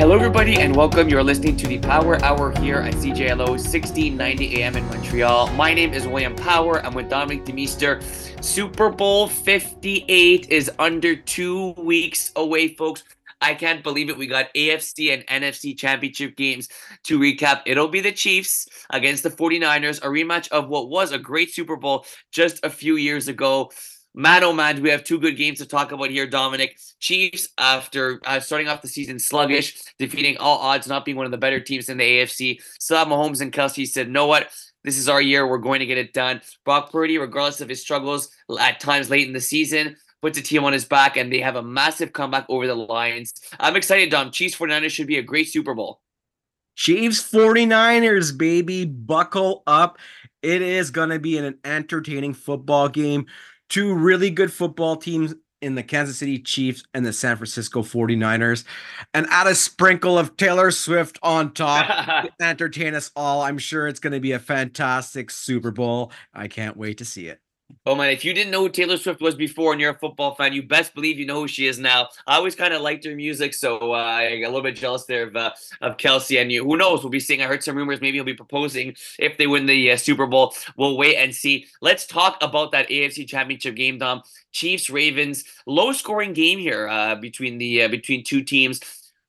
Hello, everybody, and welcome. You're listening to the Power Hour here at CJLO 1690 AM in Montreal. My name is William Power. I'm with Dominic DeMeester. Super Bowl 58 is under two weeks away, folks. I can't believe it. We got AFC and NFC championship games to recap. It'll be the Chiefs against the 49ers, a rematch of what was a great Super Bowl just a few years ago. Man, oh man, we have two good games to talk about here, Dominic. Chiefs, after uh, starting off the season sluggish, defeating all odds, not being one of the better teams in the AFC. Have Mahomes and Kelce said, know what? This is our year. We're going to get it done. Brock Purdy, regardless of his struggles at times late in the season, puts a team on his back, and they have a massive comeback over the Lions. I'm excited, Dom. Chiefs 49ers should be a great Super Bowl. Chiefs 49ers, baby. Buckle up. It is going to be an entertaining football game. Two really good football teams in the Kansas City Chiefs and the San Francisco 49ers. And add a sprinkle of Taylor Swift on top entertain us all. I'm sure it's going to be a fantastic Super Bowl. I can't wait to see it. Oh man, if you didn't know who Taylor Swift was before and you're a football fan, you best believe you know who she is now. I always kind of liked her music, so uh, a little bit jealous there of uh, of Kelce. And you, who knows? We'll be seeing. I heard some rumors. Maybe he'll be proposing if they win the uh, Super Bowl. We'll wait and see. Let's talk about that AFC Championship game, Dom. Chiefs Ravens, low scoring game here uh, between the uh, between two teams.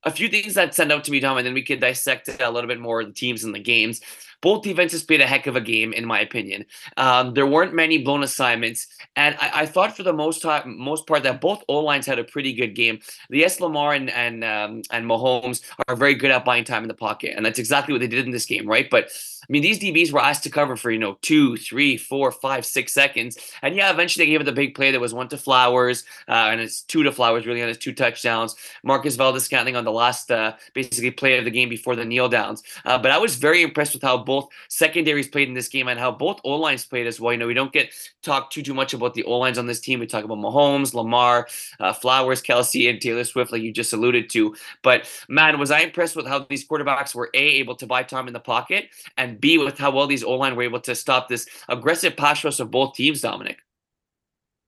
A few things that send out to me, Dom, and then we could dissect a little bit more the teams and the games. Both defenses played a heck of a game, in my opinion. Um, there weren't many blown assignments, and I, I thought for the most time, most part that both O lines had a pretty good game. Yes, Lamar and and um, and Mahomes are very good at buying time in the pocket, and that's exactly what they did in this game, right? But I mean, these DBs were asked to cover for, you know, two, three, four, five, six seconds. And yeah, eventually they gave it the big play that was one to Flowers, uh, and it's two to Flowers, really, on his two touchdowns. Marquez Valdes-Scantling on the last, uh, basically, play of the game before the kneel downs. Uh, but I was very impressed with how both secondaries played in this game and how both O lines played as well. You know, we don't get talked too, too much about the O lines on this team. We talk about Mahomes, Lamar, uh, Flowers, Kelce, and Taylor Swift, like you just alluded to. But man, was I impressed with how these quarterbacks were A, able to buy time in the pocket, and and B with how well these O line were able to stop this aggressive pass rush of both teams, Dominic.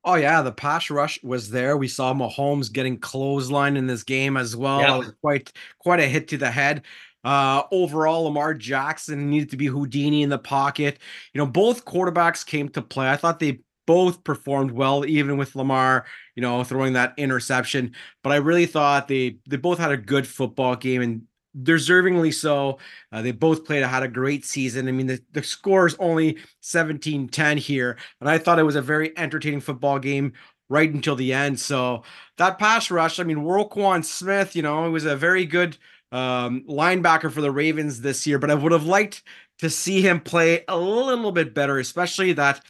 Oh yeah, the pass rush was there. We saw Mahomes getting clothesline in this game as well. Yeah. Quite quite a hit to the head. Uh, overall, Lamar Jackson needed to be Houdini in the pocket. You know, both quarterbacks came to play. I thought they both performed well, even with Lamar, you know, throwing that interception. But I really thought they they both had a good football game and deservingly so. Uh, they both played, had a great season. I mean, the, the score is only 17 10 here, and I thought it was a very entertaining football game right until the end. So that pass rush, I mean, Roquan Smith, you know, it was a very good um, linebacker for the Ravens this year, but I would have liked to see him play a little bit better, especially that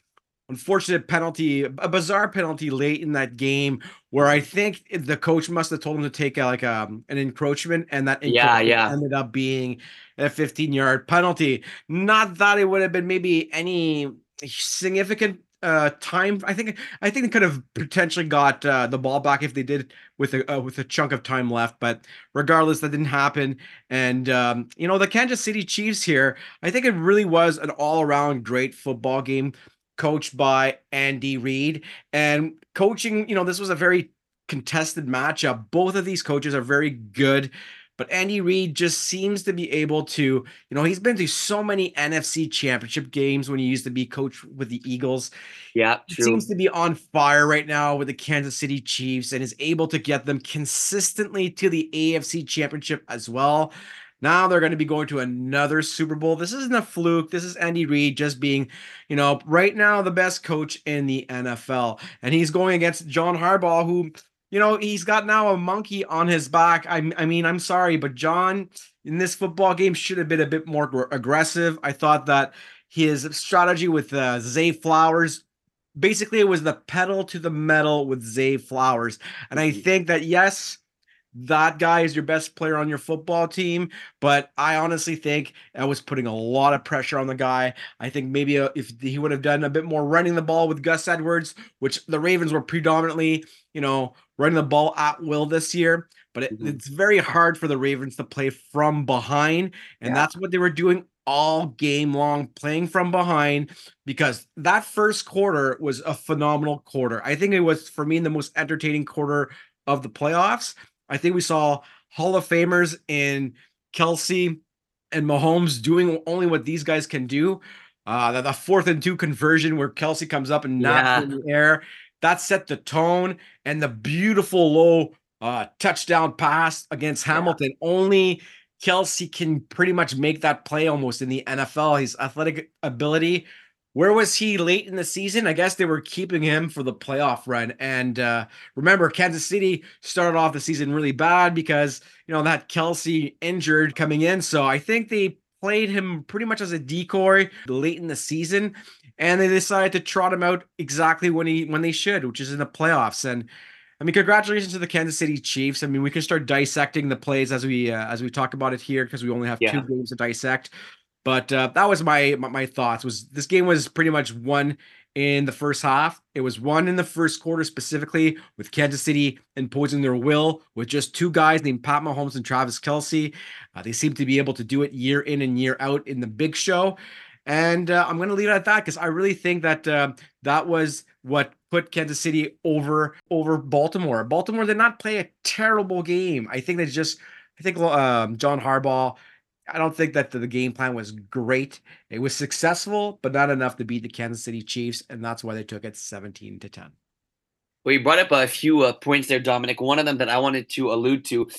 unfortunate penalty, a bizarre penalty late in that game where I think the coach must have told him to take a, like a, um, an encroachment, and that yeah, yeah, ended up being a 15 yard penalty. Not that it would have been maybe any significant uh time i think i think they could have potentially got uh, the ball back if they did with a uh, with a chunk of time left but regardless that didn't happen. And um you know the kansas city chiefs here i think it really was an all-around great football game coached by Andy Reid. And coaching, you know, this was a very contested matchup. Both of these coaches are very good, but Andy Reid just seems to be able to, you know, he's been to so many NFC championship games when he used to be coach with the Eagles. Yeah, he seems to be on fire right now with the Kansas City Chiefs and is able to get them consistently to the AFC championship as well. Now they're going to be going to another Super Bowl. This isn't a fluke. This is Andy Reid just being, you know, right now the best coach in the NFL. And he's going against John Harbaugh, who, you know, he's got now a monkey on his back. I, I mean, I'm sorry, but John in this football game should have been a bit more aggressive. I thought that his strategy with uh, Zay Flowers basically it was the pedal to the metal with Zay Flowers. And I think that, yes, that guy is your best player on your football team. But I honestly think I was putting a lot of pressure on the guy. I think maybe uh, if he would have done a bit more running the ball with Gus Edwards, which the Ravens were predominantly, you know, running the ball at will this year. But it, mm-hmm. it's very hard for the Ravens to play from behind. And yeah. that's what they were doing all game long, playing from behind, because that first quarter was a phenomenal quarter. I think it was, for me, the most entertaining quarter of the playoffs. I think we saw Hall of Famers in Kelce and Mahomes doing only what these guys can do. Uh, the, the fourth and two conversion where Kelce comes up and knocks yeah. in the air. That set the tone and the beautiful low uh, touchdown pass against Hamilton. Yeah. Only Kelce can pretty much make that play almost in the NFL. His athletic ability. Where was he late in the season? I guess they were keeping him for the playoff run. And uh, remember, Kansas City started off the season really bad because you know that Kelce injured coming in. So I think they played him pretty much as a decoy late in the season, and they decided to trot him out exactly when he when they should, which is in the playoffs. And I mean, congratulations to the Kansas City Chiefs. I mean, we can start dissecting the plays as we uh, as we talk about it here because we only have yeah. two games to dissect. But uh, that was my, my my thoughts. Was this game was pretty much won in the first half. It was won in the first quarter specifically with Kansas City imposing their will with just two guys named Pat Mahomes and Travis Kelce. Uh, they seem to be able to do it year in and year out in the big show. And uh, I'm going to leave it at that because I really think that uh, that was what put Kansas City over over Baltimore. Baltimore did not play a terrible game. I think they just I think um, John Harbaugh. I don't think that the, game plan was great. It was successful, but not enough to beat the Kansas City Chiefs, and that's why they took it 17 to 10. Well, you brought up a few uh, points there, Dominic. One of them that I wanted to allude to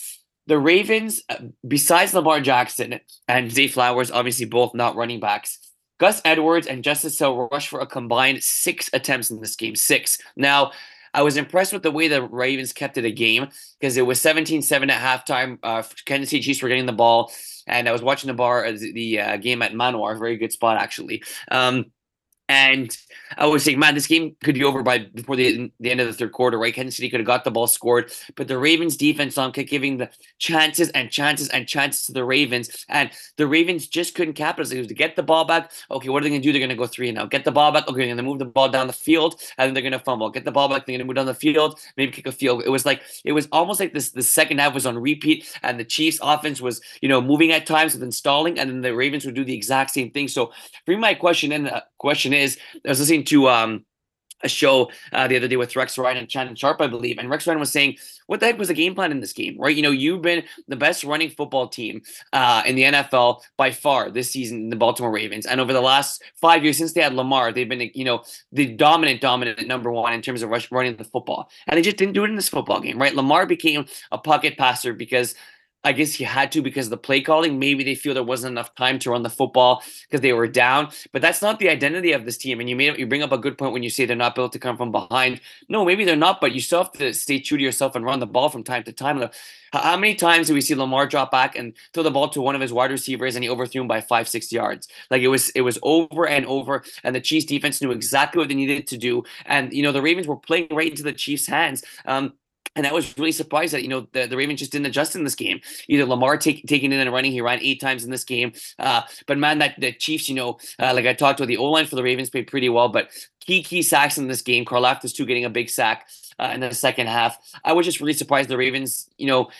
the Ravens, uh, besides Lamar Jackson and Zay Flowers, obviously both not running backs, Gus Edwards and Justice Hill rushed for a combined six attempts in this game. Six. Now, I was impressed with the way the Ravens kept it a game because it was 17 7 at halftime. Uh, Kansas City Chiefs were getting the ball, and I was watching the bar, the uh, game at Manoir, very good spot actually. Um, and I was saying, man, this game could be over by before the, the end of the third quarter, right? Kansas City could have got the ball scored, but the Ravens defense on kept giving the chances and chances and chances to the Ravens, and the Ravens just couldn't capitalize. It was to get the ball back. Okay, what are they going to do? They're going to go three and now. Get the ball back. Okay, they're going to move the ball down the field, and then they're going to fumble. Get the ball back. They're going to move down the field. Maybe kick a field. It was like it was almost like this. The second half was on repeat, and the Chiefs' offense was you know moving at times, and installing, and then the Ravens would do the exact same thing. So, me, my question and uh, question is, I was listening to um a show uh, the other day with Rex Ryan and Shannon Sharpe, I believe. And Rex Ryan was saying, what the heck was the game plan in this game, right? You know, you've been the best running football team uh, in the NFL by far this season, the Baltimore Ravens. And over the last five years since they had Lamar, they've been, you know, the dominant, dominant number one in terms of rush, running the football. And they just didn't do it in this football game, right? Lamar became a pocket passer because I guess he had to because the play calling. Maybe they feel there wasn't enough time to run the football because they were down. But that's not the identity of this team. And you made you bring up a good point when you say they're not built to come from behind. No, maybe they're not, but you still have to stay true to yourself and run the ball from time to time. How many times do we see Lamar drop back and throw the ball to one of his wide receivers and he overthrew him by five, six yards? Like it was, it was over and over. And the Chiefs defense knew exactly what they needed to do. And you know the Ravens were playing right into the Chiefs' hands. Um, and I was really surprised that you know the, the Ravens just didn't adjust in this game. Either Lamar take, taking it and running, he ran eight times in this game. Uh, but man, that the Chiefs, you know, uh, like I talked to the O line for the Ravens played pretty well, but key key sacks in this game. Karlaftis too getting a big sack uh, in the second half. I was just really surprised the Ravens, you know,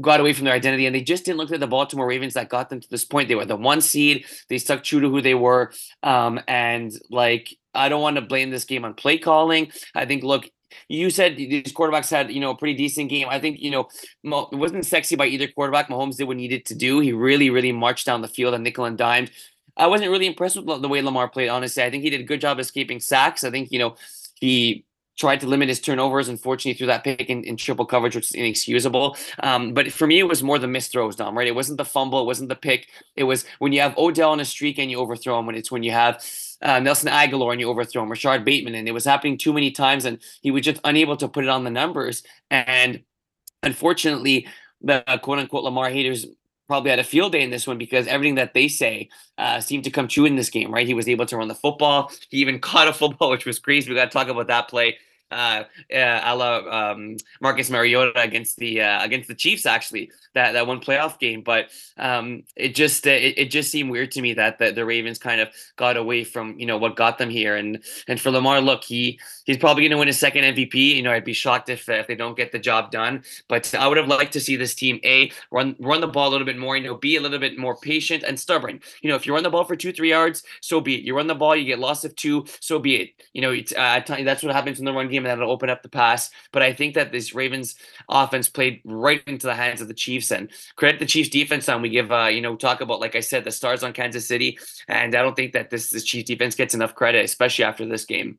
got away from their identity and they just didn't look at the Baltimore Ravens that got them to this point. They were the one seed. They stuck true to who they were. Um, and like I don't want to blame this game on play calling. I think look, you said these quarterbacks had you know a pretty decent game. I think you know it wasn't sexy by either quarterback. Mahomes did what he needed to do. He really really marched down the field and nickel and dimed. I wasn't really impressed with the way Lamar played. Honestly, I think he did a good job escaping sacks. I think you know he tried to limit his turnovers. Unfortunately, through that pick in, in triple coverage, which is inexcusable. Um, but for me, it was more the missed throws, Dom. Right? It wasn't the fumble. It wasn't the pick. It was when you have Odell on a streak and you overthrow him. When it's when you have uh, Nelson Agholor and you overthrow him, Rashod Bateman, and it was happening too many times, and he was just unable to put it on the numbers. And unfortunately, the quote unquote Lamar haters probably had a field day in this one because everything that they say uh, seemed to come true in this game, right? He was able to run the football. He even caught a football, which was crazy. We got to talk about that play uh, a la um, Marcus Mariota against the uh, against the Chiefs actually that that one playoff game. But um, it just uh, it, it just seemed weird to me that the, the Ravens kind of got away from you know what got them here. And and for Lamar, look, he he's probably going to win his second MVP. You know, I'd be shocked if if they don't get the job done. But I would have liked to see this team a run run the ball a little bit more. You know, be a little bit more patient and stubborn. You know, if you run the ball for two three yards, so be it. You run the ball, you get loss of two, so be it. You know, it's, uh, that's what happens in the run game and that'll open up the pass. But I think that this Ravens offense played right into the hands of the Chiefs and credit the Chiefs defense on. We give, uh, you know, talk about, like I said, the stars on Kansas City. And I don't think that this, this Chiefs defense gets enough credit, especially after this game.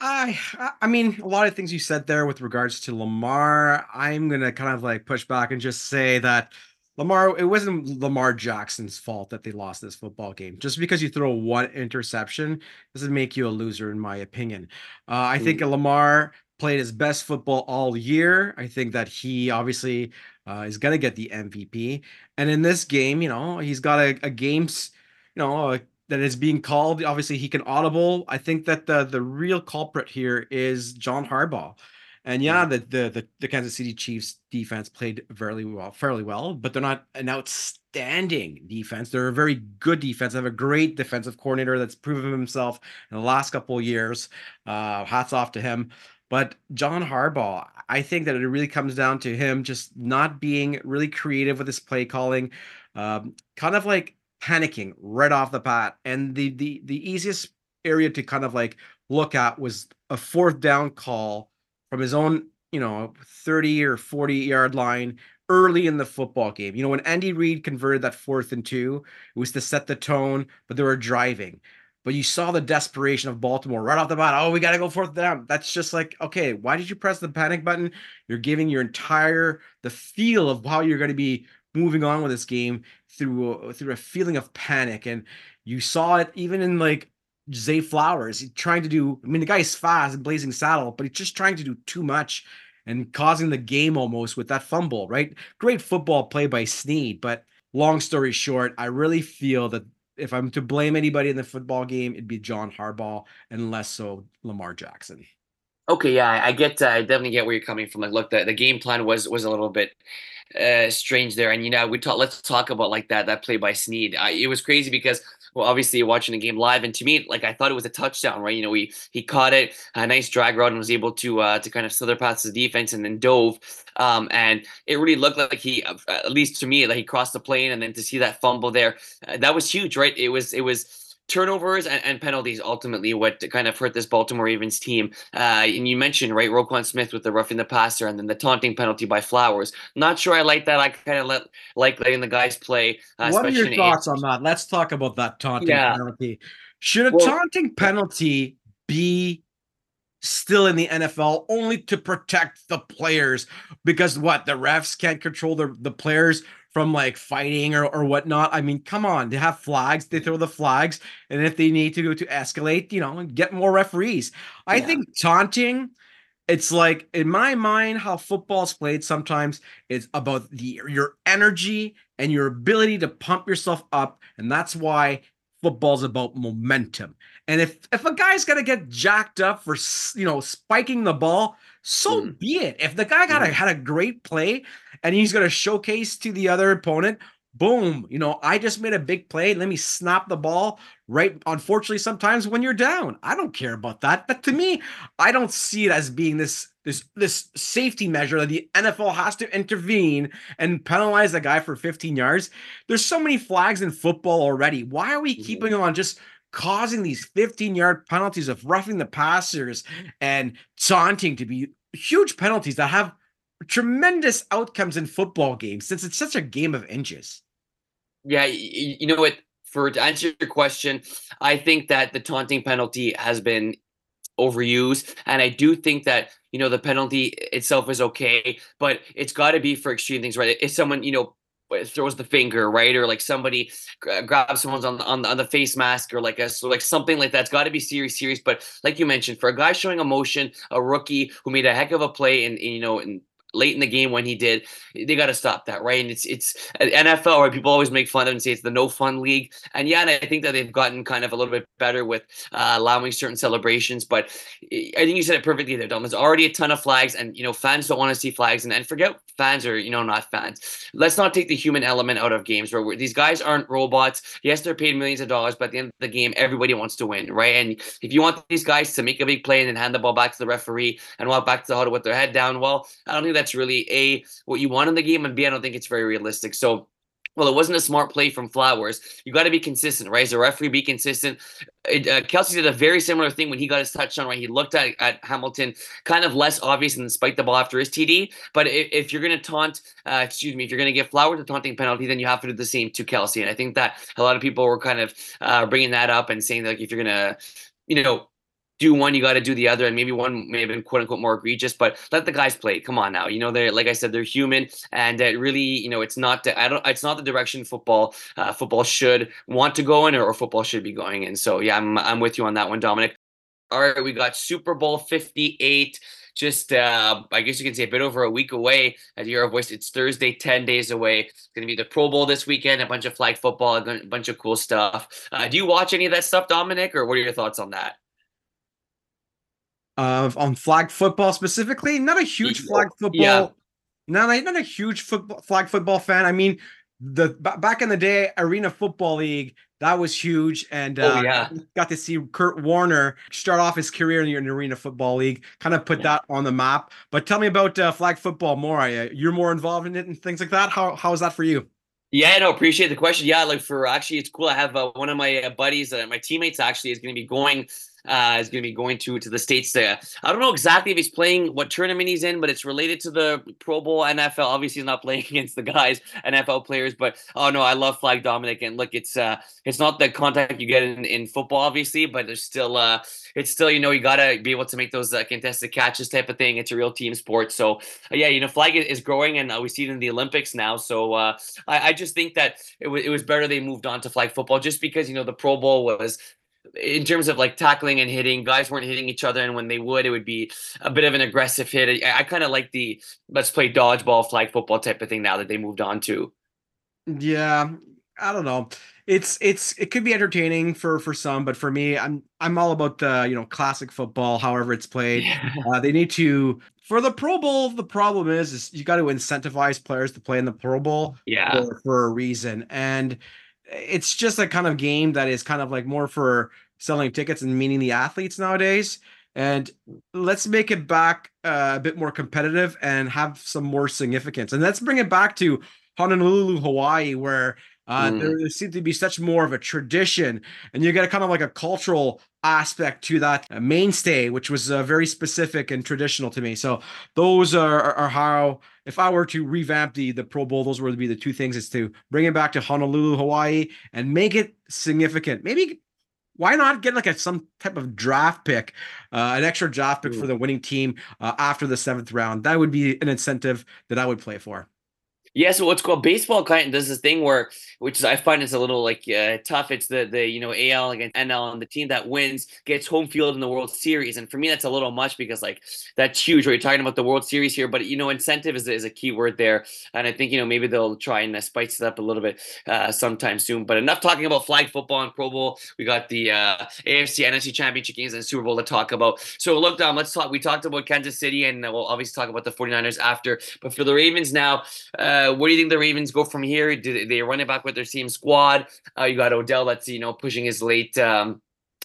I I mean a lot of things you said there with regards to Lamar. I'm gonna kind of like push back and just say that Lamar, it wasn't Lamar Jackson's fault that they lost this football game. Just because you throw one interception doesn't make you a loser, in my opinion. Uh, I think mm. Lamar played his best football all year. I think that he obviously uh, is going to get the MVP. And in this game, you know, he's got a, a game's, you know, uh, that is being called. Obviously, he can audible. I think that the the real culprit here is John Harbaugh. And yeah, the, the the the Kansas City Chiefs defense played fairly well, fairly well, but they're not an outstanding defense. They're a very good defense. They have a great defensive coordinator that's proven himself in the last couple of years. Uh, hats off to him. But John Harbaugh, I think that it really comes down to him just not being really creative with his play calling, um, kind of like panicking right off the bat. And the the the easiest area to kind of like look at was a fourth down call from his own, you know, 30 or 40 yard line early in the football game. You know, when Andy Reid converted that fourth and two, it was to set the tone, but they were driving. But you saw the desperation of Baltimore right off the bat. Oh, we got to go fourth down. That's just like, okay, why did you press the panic button? You're giving your entire the feel of how you're going to be moving on with this game through through a feeling of panic, and you saw it even in like Zay Flowers. Trying to do, I mean, the guy's fast and blazing saddle, but he's just trying to do too much and causing the game almost with that fumble, right? Great football play by Sneed, but long story short, I really feel that if I'm to blame anybody in the football game, it'd be John Harbaugh and less so Lamar Jackson. Okay, yeah, I get, uh, I definitely get where you're coming from. Like, look, the, the game plan was was a little bit uh, strange there, and you know, we talk. Let's talk about like that that play by Sneed. Uh, it was crazy because well, obviously watching the game live, and to me, like I thought it was a touchdown, right? You know, he he caught it, a nice drag route, and was able to uh, to kind of slither past the defense, and then dove. Um, and it really looked like he, uh, at least to me, like he crossed the plane, and then to see that fumble there, uh, that was huge, right? It was it was turnovers and, and, penalties ultimately what kind of hurt this Baltimore Ravens team. Uh, and you mentioned right Roquan Smith with the roughing the passer and then the taunting penalty by Flowers. Not sure I like that. I kind of let like letting the guys play. Uh, what are your thoughts on that? Let's talk about that taunting yeah. penalty. Should a well, taunting penalty be still in the NFL only to protect the players because what the refs can't control the, the players from like fighting or, or whatnot. I mean, come on, they have flags, they throw the flags, and if they need to go to escalate, you know, get more referees. I yeah. think taunting, it's like in my mind, how football's played sometimes is about the your energy and your ability to pump yourself up, and that's why football's about momentum. And if if a guy's gonna get jacked up for you know spiking the ball, so mm. be it. If the guy got mm. a, had a great play and he's gonna showcase to the other opponent, boom, you know, I just made a big play. Let me snap the ball right. Unfortunately, sometimes when you're down, I don't care about that. But to me, I don't see it as being this this this safety measure that the NFL has to intervene and penalize a guy for 15 yards. There's so many flags in football already. Why are we keeping on just causing these 15 yard penalties of roughing the passers and taunting to be huge penalties that have tremendous outcomes in football games since it's such a game of inches. Yeah, you know what? For to answer your question, I think that the taunting penalty has been overused, and I do think that you know the penalty itself is okay, but it's got to be for extreme things, right? If someone you know throws the finger, right, or like somebody grabs someone's on the, on the, on the face mask, or like a so like something like that's got to be serious, serious. But like you mentioned, for a guy showing emotion, a rookie who made a heck of a play, and you know, in late in the game when he did. They got to stop that, right? And it's it's NFL where people always make fun of it and say it's the no fun league. And yeah, and I think that they've gotten kind of a little bit better with uh, allowing certain celebrations. But I think you said it perfectly there, Dom. There's already a ton of flags, and you know fans don't want to see flags, and, and forget fans are you know not fans. Let's not take the human element out of games where these guys aren't robots. Yes, they're paid millions of dollars, but at the end of the game, everybody wants to win, right? And if you want these guys to make a big play and then hand the ball back to the referee and walk back to the huddle with their head down, well, I don't think that's really a what you want in the game, and b I don't think it's very realistic. So well, it wasn't a smart play from Flowers. You got to be consistent, right? As a referee, be consistent. It, uh, Kelce did a very similar thing when he got his touchdown, right? He looked at, at Hamilton, kind of less obvious and spiked the ball after his TD. But if, if you're going to taunt, uh, excuse me, if you're going to give Flowers a taunting penalty, then you have to do the same to Kelce. And I think that a lot of people were kind of uh, bringing that up and saying that like, if you're going to, you know, do one, you got to do the other, and maybe one may have been quote unquote more egregious, but let the guys play. Come on now, you know they're like I said, they're human, and it really, you know, it's not I don't, it's not the direction football uh, football should want to go in, or, or football should be going in. So yeah, I'm I'm with you on that one, Dominic. All right, we got Super Bowl 58 just uh, I guess you can say a bit over a week away at Year of Voice. It's Thursday, 10 days away. It's going to be the Pro Bowl this weekend, a bunch of flag football, a bunch of cool stuff. Uh, do you watch any of that stuff, Dominic, or what are your thoughts on that? Uh, on flag football specifically. Not a huge flag football. Yeah. Not a, not a huge football flag football fan. I mean, the b- back in the day, Arena Football League that was huge, and oh, uh, yeah. got to see Kurt Warner start off his career in the Arena Football League, kind of put yeah. that on the map. But tell me about uh, flag football more. You're more involved in it and things like that. How how is that for you? Yeah, no, appreciate the question. Yeah, like for actually, it's cool. I have uh, one of my uh, buddies, uh, my teammates, actually is going to be going uh, is going to be going to to the states. There, I don't know exactly if he's playing what tournament he's in, but it's related to the Pro Bowl NFL. Obviously, he's not playing against the guys NFL players, but oh no, I love flag Dominic, and look, it's uh, it's not the contact you get in, in football, obviously, but there's still uh, it's still you know you gotta be able to make those uh, contested catches type of thing. It's a real team sport, so uh, yeah, you know, flag is growing, and uh, we see it in the Olympics now. So uh, I, I just think that it, w- it was better they moved on to flag football, just because you know the Pro Bowl was in terms of like tackling and hitting, guys weren't hitting each other, and when they would, it would be a bit of an aggressive hit. I, I kind of like the let's play dodgeball, flag football type of thing now that they moved on to. Yeah, I don't know. It's it's it could be entertaining for for some, but for me, I'm I'm all about the you know classic football, however it's played. Yeah. Uh, they need to for the Pro Bowl. The problem is, is you got to incentivize players to play in the Pro Bowl. Yeah, for, for a reason and it's just a kind of game that is kind of like more for selling tickets and meaning the athletes nowadays. And let's make it back uh, a bit more competitive and have some more significance. And let's bring it back to Honolulu, Hawaii, where uh, mm. there seems to be such more of a tradition, and you get a kind of like a cultural aspect to that uh, mainstay, which was uh, very specific and traditional to me. So those are, are how, if I were to revamp the the Pro Bowl, those would be the two things: is to bring it back to Honolulu, Hawaii, and make it significant. Maybe why not get like a some type of draft pick, uh, an extra draft pick Ooh. for the winning team uh, after the seventh round? That would be an incentive that I would play for. Yeah, so what's called baseball kind does this thing where, which is I find is a little like uh, tough. It's the the you know AL against NL, and the team that wins gets home field in the World Series. And for me, that's a little much because like that's huge. We're talking about the World Series here, but you know, incentive is, is a key word there. And I think you know maybe they'll try and uh, spice it up a little bit uh, sometime soon. But enough talking about flag football and Pro Bowl. We got the uh, AFC NFC Championship games and Super Bowl to talk about. So look, Dom, let's talk. We talked about Kansas City, and we'll obviously talk about the 49ers after. But for the Ravens now, uh, what do you think the Ravens Ravens go from here? Did they run it back with their same squad? Uh, you got Odell that's you know pushing his late um,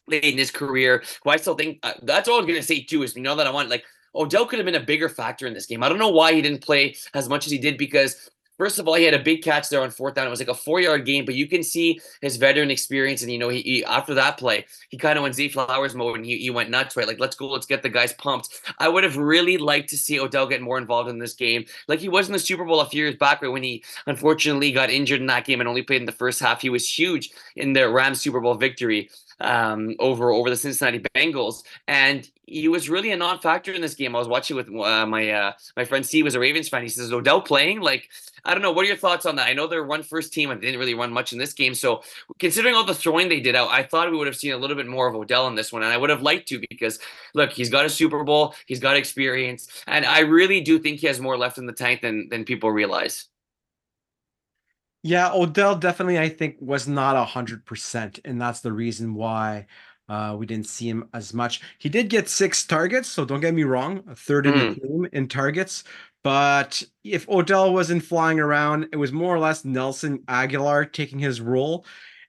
late in his career. Who I still think uh, that's all I'm gonna say too is you know that I want like Odell could have been a bigger factor in this game. I don't know why he didn't play as much as he did because First of all, he had a big catch there on fourth down. It was like a four-yard game, but you can see his veteran experience. And you know, he, he after that play, he kind of went Zay Flowers mode and he, he went nuts, right? Like, let's go, let's get the guys pumped. I would have really liked to see Odell get more involved in this game, like he was in the Super Bowl a few years back, right? When he unfortunately got injured in that game and only played in the first half. He was huge in the Rams Super Bowl victory um, over over the Cincinnati Bengals, and he was really a non-factor in this game. I was watching with uh, my uh, my friend Steve was a Ravens fan. He says Odell playing like I don't know. What are your thoughts on that? I know they're one first team and they didn't really run much in this game. So considering all the throwing they did out, I thought we would have seen a little bit more of Odell in this one, and I would have liked to because look, he's got a Super Bowl, he's got experience, and I really do think he has more left in the tank than than people realize. Yeah, Odell definitely, I think, was not a hundred percent, and that's the reason why uh, we didn't see him as much. He did get six targets, so don't get me wrong, a third in mm. the team in targets. But if Odell wasn't flying around, it was more or less Nelson Agholor taking his role.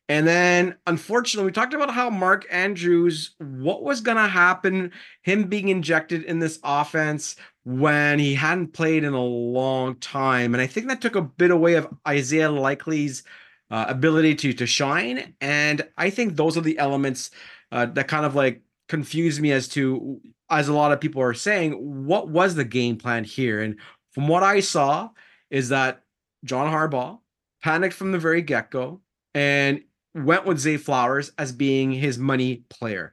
And then, unfortunately, we talked about how Mark Andrews, what was going to happen, him being injected in this offense, when he hadn't played in a long time. And I think that took a bit away of Isaiah Likely's uh, ability to to shine. And I think those are the elements uh, that kind of like confuse me as to, as a lot of people are saying, what was the game plan here? And from what I saw, is that John Harbaugh panicked from the very get go and went with Zay Flowers as being his money player.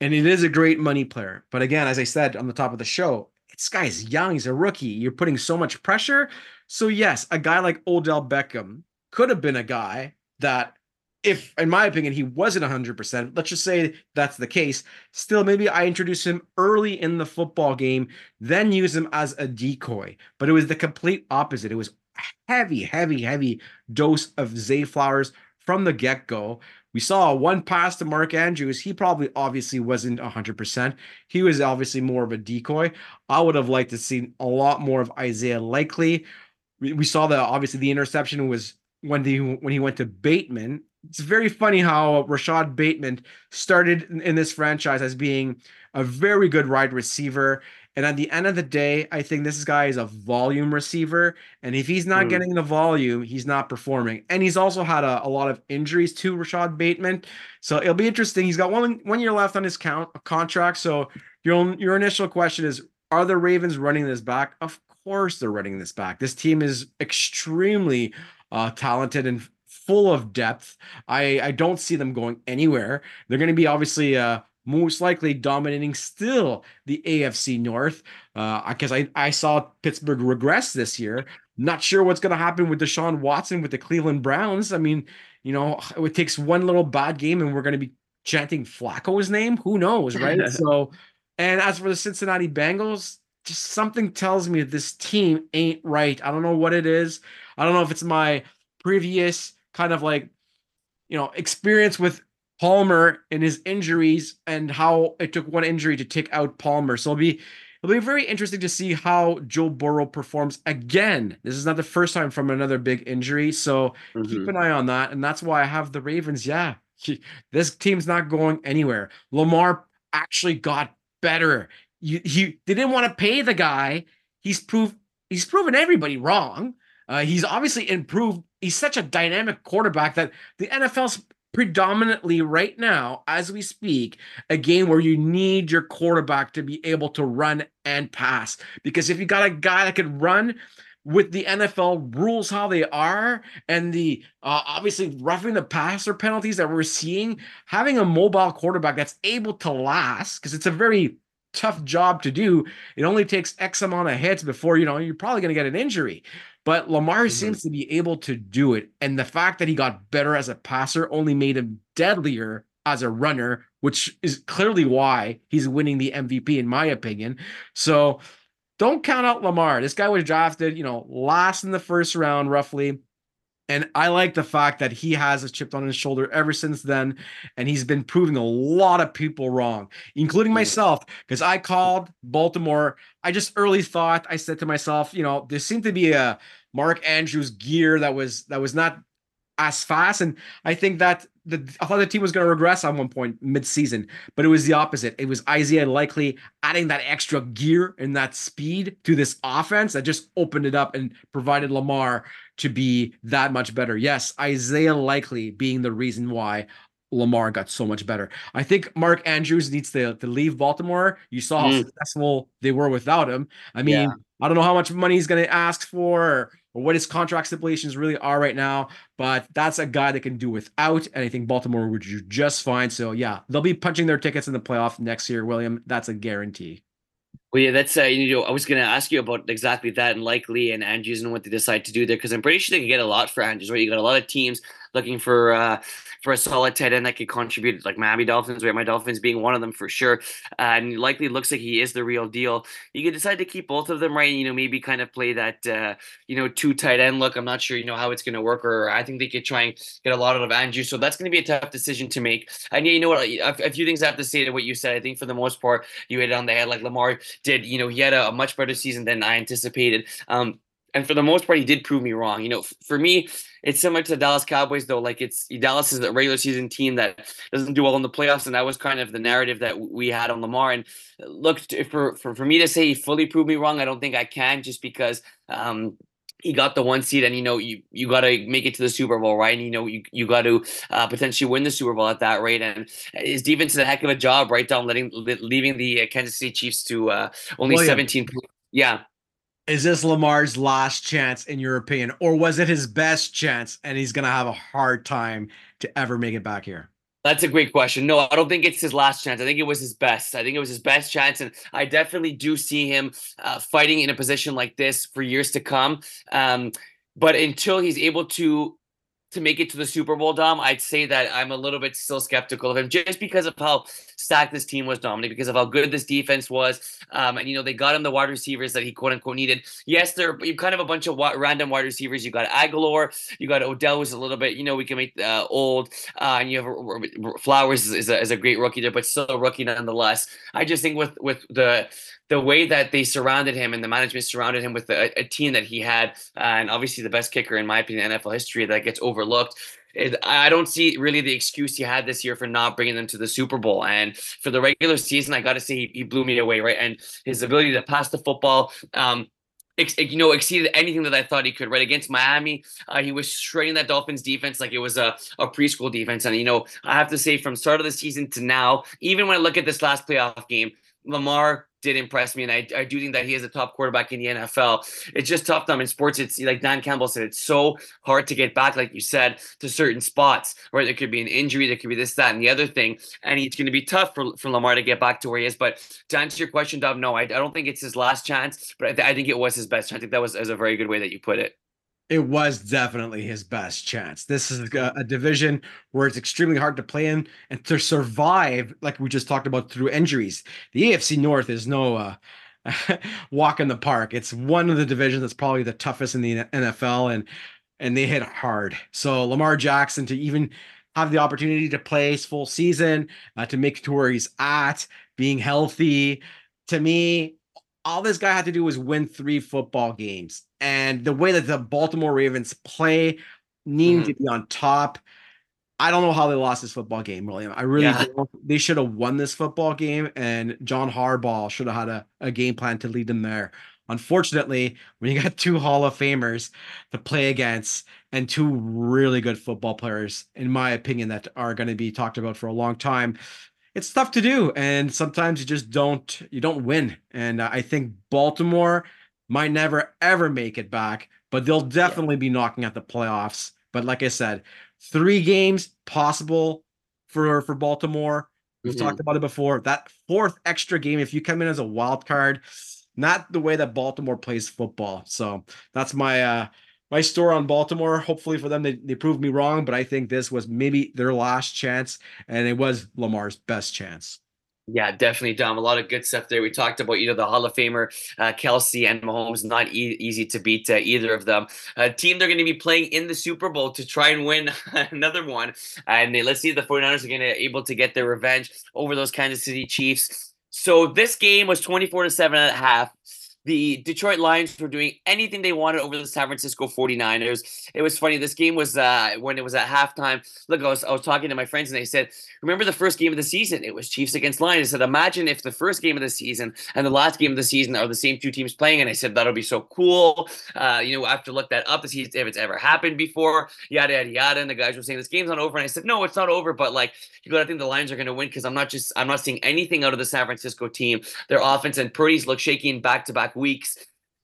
And it is a great money player. But again, as I said on the top of the show, this guy's young. He's a rookie. You're putting so much pressure. So, yes, a guy like Odell Beckham could have been a guy that, if, in my opinion, he wasn't 100%, let's just say that's the case, still, maybe I introduce him early in the football game, then use him as a decoy. But it was the complete opposite. It was a heavy, heavy, heavy dose of Zay Flowers from the get go. We saw one pass to Mark Andrews. He probably obviously wasn't 100%. He was obviously more of a decoy. I would have liked to see a lot more of Isaiah Likely. We, we saw that obviously the interception was when the when he went to Bateman. It's very funny how Rashod Bateman started in this franchise as being a very good wide receiver and at the end of the day, I think this guy is a volume receiver. And if he's not mm. getting the volume, he's not performing. And he's also had a, a lot of injuries to Rashod Bateman. So it'll be interesting. He's got one one year left on his count contract. So your your initial question is are the Ravens running this back? Of course they're running this back. This team is extremely uh, talented and full of depth. I I don't see them going anywhere. They're going to be obviously uh most likely dominating still the AFC North. Because uh, I, I saw Pittsburgh regress this year. Not sure what's going to happen with Deshaun Watson with the Cleveland Browns. I mean, you know, it takes one little bad game and we're going to be chanting Flacco's name. Who knows, right? so, and as for the Cincinnati Bengals, just something tells me this team ain't right. I don't know what it is. I don't know if it's my previous kind of like, you know, experience with Palmer and his injuries and how it took one injury to take out Palmer. So it'll be it'll be very interesting to see how Joe Burrow performs again. This is not the first time from another big injury, so mm-hmm. keep an eye on that. And that's why I have the Ravens. Yeah, this team's not going anywhere. Lamar actually got better. You, he they didn't want to pay the guy. He's proved he's proven everybody wrong. Uh, he's obviously improved. He's such a dynamic quarterback that the NFL's predominantly right now, as we speak, a game where you need your quarterback to be able to run and pass. Because if you got a guy that could run with the NFL rules how they are and the uh, obviously roughing the passer penalties that we're seeing, having a mobile quarterback that's able to last, because it's a very tough job to do. It only takes X amount of hits before you know you're probably going to get an injury. But Lamar mm-hmm. seems to be able to do it. And the fact that he got better as a passer only made him deadlier as a runner, which is clearly why he's winning the MVP, in my opinion. So don't count out Lamar. This guy was drafted, you know, last in the first round, roughly. And I like the fact that he has a chip on his shoulder ever since then. And he's been proving a lot of people wrong, including myself, because I called Baltimore. I just early thought, I said to myself, you know, there seemed to be a Mark Andrews gear that was that was not as fast. And I think that the I thought the team was going to regress on one point mid-season, but it was the opposite. It was Isaiah Likely adding that extra gear and that speed to this offense that just opened it up and provided Lamar to be that much better. Yes, Isaiah Likely being the reason why Lamar got so much better. I think Mark Andrews needs to, to leave Baltimore. You saw how mm. successful they were without him. I mean, yeah. I don't know how much money he's going to ask for or, what his contract stipulations really are right now, but that's a guy that can do without. And I think Baltimore would do just fine. So, yeah, they'll be punching their tickets in the playoff next year, William. That's a guarantee. Well, yeah, that's uh, you know, I was gonna ask you about exactly that and likely and Andrews and what they decide to do there because I'm pretty sure they can get a lot for Andrews, right? You got a lot of teams looking for uh, for a solid tight end that could contribute, like Miami Dolphins, right? My Dolphins being one of them for sure. Uh, and likely looks like he is the real deal. You could decide to keep both of them, right? You know, maybe kind of play that, uh, you know, two tight end look. I'm not sure, you know, how it's going to work, or I think they could try and get a lot out of Andrew. So that's going to be a tough decision to make. And yeah, you know what? A, a few things I have to say to what you said. I think for the most part, you hit it on the head. Like Lamar did, you know, he had a, a much better season than I anticipated. Um, and for the most part, he did prove me wrong. You know, f- for me, it's similar to the Dallas Cowboys, though. Like it's Dallas is a regular season team that doesn't do well in the playoffs, and that was kind of the narrative that we had on Lamar. And look, for for for me to say he fully proved me wrong, I don't think I can, just because. Um, he got the one seed and you know you you got to make it to the super bowl right and you know you, you got to uh, potentially win the super bowl at that rate and his defense is a heck of a job right down letting leaving the uh, kansas city chiefs to uh, only William, 17 yeah is this lamar's last chance in your opinion or was it his best chance and he's gonna have a hard time to ever make it back here that's a great question. No, I don't think it's his last chance. I think it was his best. I think it was his best chance, and I definitely do see him uh, fighting in a position like this for years to come. Um, but until he's able to to make it to the Super Bowl, Dom, I'd say that I'm a little bit still skeptical of him just because of how stacked this team was, Dominic, because of how good this defense was. Um, and, you know, they got him the wide receivers that he quote unquote needed. Yes, they're you kind of a bunch of wa- random wide receivers. You got Agholor, you got Odell, who's a little bit, you know, we can make uh, old. Uh, and you have Flowers is, a, is a great rookie there, but still a rookie nonetheless. I just think with with the the way that they surrounded him and the management surrounded him with a, a team that he had, uh, and obviously the best kicker in my opinion, NFL history that gets overlooked. I don't see really the excuse he had this year for not bringing them to the Super Bowl. And for the regular season, I got to say he, he, blew me away, right? And his ability to pass the football. Um, you know, exceeded anything that I thought he could. Right against Miami, uh, he was shredding that Dolphins defense like it was a, a preschool defense. And you know, I have to say, from start of the season to now, even when I look at this last playoff game, Lamar did impress me, and I, I do think that he is a top quarterback in the NFL. It's just tough, though. In sports, it's like Dan Campbell said, it's so hard to get back, like you said, to certain spots. where there could be an injury, there could be this, that, and the other thing, and it's going to be tough for, for Lamar to get back to where he is. But to answer your question, Dub, no, I, I don't think it's his last chance, but I, I think it was his best chance. I think that was, was a very good way that you put it it was definitely his best chance. This is a, a, division where it's extremely hard to play in and to survive, like we just talked about through injuries. The AFC North is no uh, walk in the park. It's one of the divisions that's probably the toughest in the NFL, and and they hit hard. So Lamar Jackson to even have the opportunity to play his full season, uh, to make it to where he's at, being healthy. To me, all this guy had to do was win three football games. And the way that the Baltimore Ravens play, needing mm-hmm. to be on top. I don't know how they lost this football game, William. I really yeah. They should have won this football game, and John Harbaugh should have had a, a game plan to lead them there. Unfortunately, when you got two Hall of Famers to play against and two really good football players, in my opinion, that are going to be talked about for a long time, it's tough to do and sometimes you just don't you don't win. And uh, i think baltimore might never ever make it back but they'll definitely yeah. be knocking at the playoffs. But like i said three games possible for for baltimore. We've mm-hmm. talked about it before. That fourth extra game if you come in as a wild card not the way that baltimore plays football. So that's my uh my store on Baltimore. Hopefully for them, they, they proved me wrong, but I think this was maybe their last chance, and it was Lamar's best chance. Yeah, definitely, Dom. A lot of good stuff there. We talked about you know the Hall of Famer uh, Kelce and Mahomes. Not e- easy to beat uh, either of them. A team they're going to be playing in the Super Bowl to try and win another one. And let's see if the 49ers are going to able to get their revenge over those Kansas City Chiefs. So this game was 24 to 7 at half the Detroit Lions were doing anything they wanted over the San Francisco 49ers. It was funny. This game was uh, when it was at halftime. Look, I was, I was talking to my friends and they said, Remember the first game of the season? It was Chiefs against Lions. I said, Imagine if the first game of the season and the last game of the season are the same two teams playing. And I said, That'll be so cool. Uh, you know, I have to look that up to see if it's ever happened before, yada, yada, yada. And the guys were saying, This game's not over. And I said, No, it's not over. But like, you got to think the Lions are going to win because I'm not just, I'm not seeing anything out of the San Francisco team. Their offense and Purdy's look shaky in back to back weeks.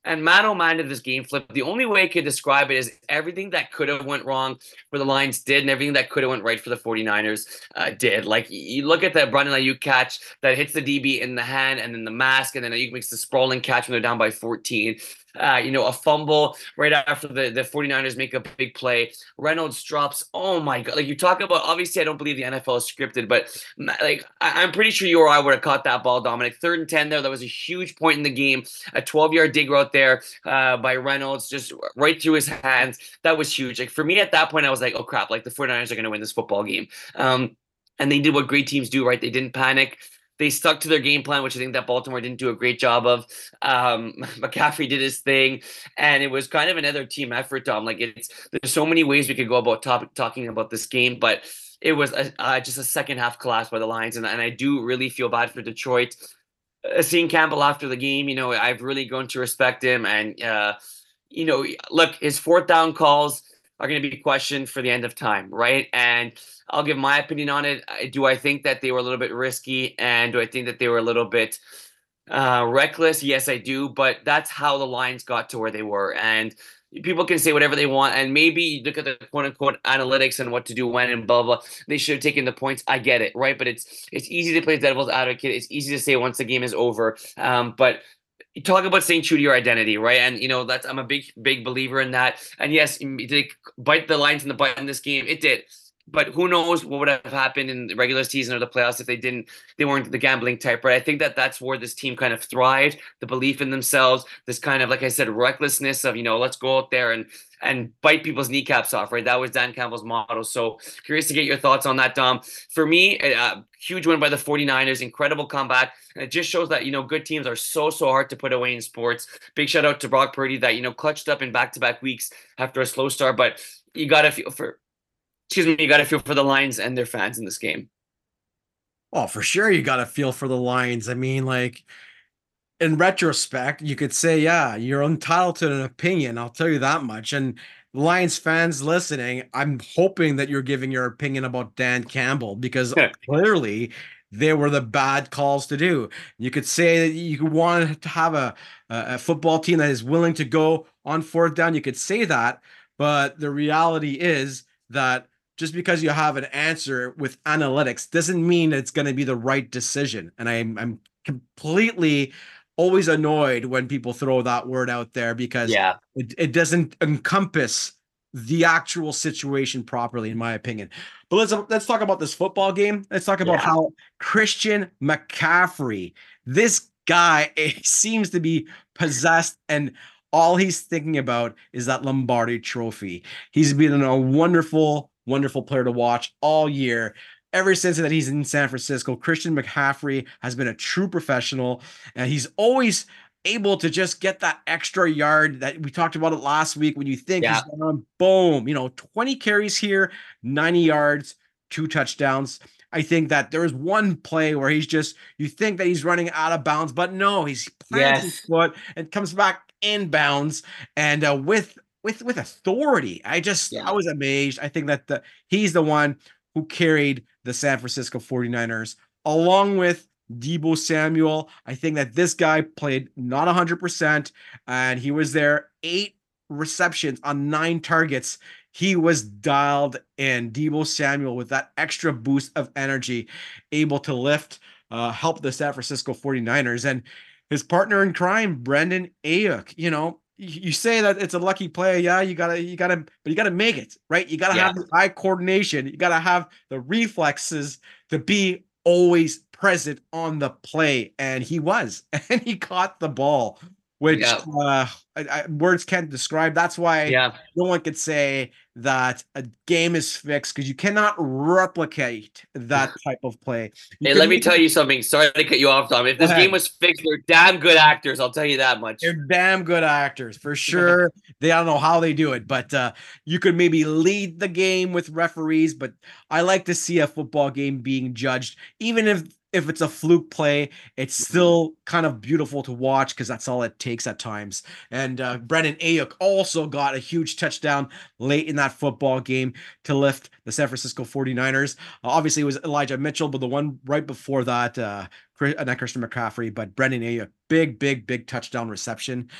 And man, oh man, did this game flip. The only way I could describe it is everything that could have went wrong for the Lions did, and everything that could have went right for the 49ers uh, did. Like you look at that Brandon Aiyuk catch that hits the DB in the hand, and then the mask, and then Aiyuk makes the sprawling catch when they're down by 14 uh, you know, a fumble right after the, the 49ers make a big play. Reynolds drops. Oh my God. Like you talk about, obviously, I don't believe the NFL is scripted, but like I, am pretty sure you or I would have caught that ball, Dominic. Third and 10 there. That was a huge point in the game. A 12 yard dig route there uh, by Reynolds, just right through his hands. That was huge. Like for me at that point, I was like, oh crap, like the 49ers are going to win this football game. Um, and they did what great teams do, right? They didn't panic they stuck to their game plan, which I think that Baltimore didn't do a great job of. Um, McCaffrey did his thing, and it was kind of another team effort. Tom, like it's there's so many ways we could go about top, talking about this game, but it was a, uh, just a second half collapse by the Lions, and, and I do really feel bad for Detroit. Uh, seeing Campbell after the game, you know, I've really grown to respect him, and uh, you know, look, his fourth down calls are going to be questioned for the end of time, right? And I'll give my opinion on it. Do I think that they were a little bit risky, and do I think that they were a little bit uh, reckless? Yes, I do. But that's how the Lions got to where they were, and people can say whatever they want, and maybe look at the quote unquote analytics and what to do when and blah blah. They should have taken the points. I get it, right? But it's it's easy to play devil's advocate. It's easy to say once the game is over. Um, but talk about staying true to your identity, right? And you know that's I'm a big big believer in that. And yes, they bite the Lions in the butt in this game. It did but who knows what would have happened in the regular season or the playoffs if they didn't they weren't the gambling type right? I think that that's where this team kind of thrived the belief in themselves this kind of like i said recklessness of you know let's go out there and and bite people's kneecaps off right? That was dan campbell's motto. So curious to get your thoughts on that dom. For me a huge win by the 49ers incredible comeback. And it just shows that you know good teams are so so hard to put away in sports. Big shout out to brock purdy that you know clutched up in back-to-back weeks after a slow start but you got to feel for excuse me, you got to feel for the Lions and their fans in this game. Oh, for sure, you got to feel for the Lions. I mean, like in retrospect, you could say, yeah, you're entitled to an opinion. I'll tell you that much. And Lions fans listening, I'm hoping that you're giving your opinion about Dan Campbell because clearly they were the bad calls to do. You could say that you want to have a, a football team that is willing to go on fourth down. You could say that, but the reality is that just because you have an answer with analytics doesn't mean it's going to be the right decision. And I'm I'm completely always annoyed when people throw that word out there because yeah. it, it doesn't encompass the actual situation properly, in my opinion. But let's let's talk about this football game. Let's talk about yeah. how Christian McCaffrey, this guy, eh, seems to be possessed and all he's thinking about is that Lombardi trophy. He's been a wonderful wonderful player to watch all year. Ever since that he's in San Francisco, Christian McCaffrey has been a true professional, and he's always able to just get that extra yard that we talked about it last week. When you think yeah. he's boom, you know, 20 carries here, 90 yards, two touchdowns. I think that there is one play where he's just you think that he's running out of bounds, but no, he's plants yes. his foot and comes back in bounds and uh, with with with authority. I just yeah. I was amazed. I think that the he's the one who carried the San Francisco 49ers along with Deebo Samuel. I think that this guy played not 100% and he was there 8 receptions on 9 targets. He was dialed in. Deebo Samuel with that extra boost of energy able to lift uh help the San Francisco 49ers and his partner in crime, Brandon Aiyuk. you know, you say that it's a lucky play. Yeah, you gotta, you gotta, but you gotta make it right. You gotta yeah. have the eye coordination. You gotta have the reflexes to be always present on the play. And he was, and he caught the ball which yeah. uh, I, I, words can't describe. That's why yeah. no one could say that a game is fixed because you cannot replicate that type of play. You hey, let me tell you something. Sorry to cut you off, Tom. If this game was fixed, they're damn good actors. I'll tell you that much. They're damn good actors for sure. they I don't know how they do it, but uh, you could maybe lead the game with referees. But I like to see a football game being judged, even if if it's a fluke play, it's mm-hmm. still kind of beautiful to watch because that's all it takes at times. And uh, Brandon Aiyuk also got a huge touchdown late in that football game to lift the San Francisco 49ers. Uh, obviously, it was Elijah Mitchell, but the one right before that, uh, uh, not Christian McCaffrey, but Brandon Aiyuk, big, big, big touchdown reception.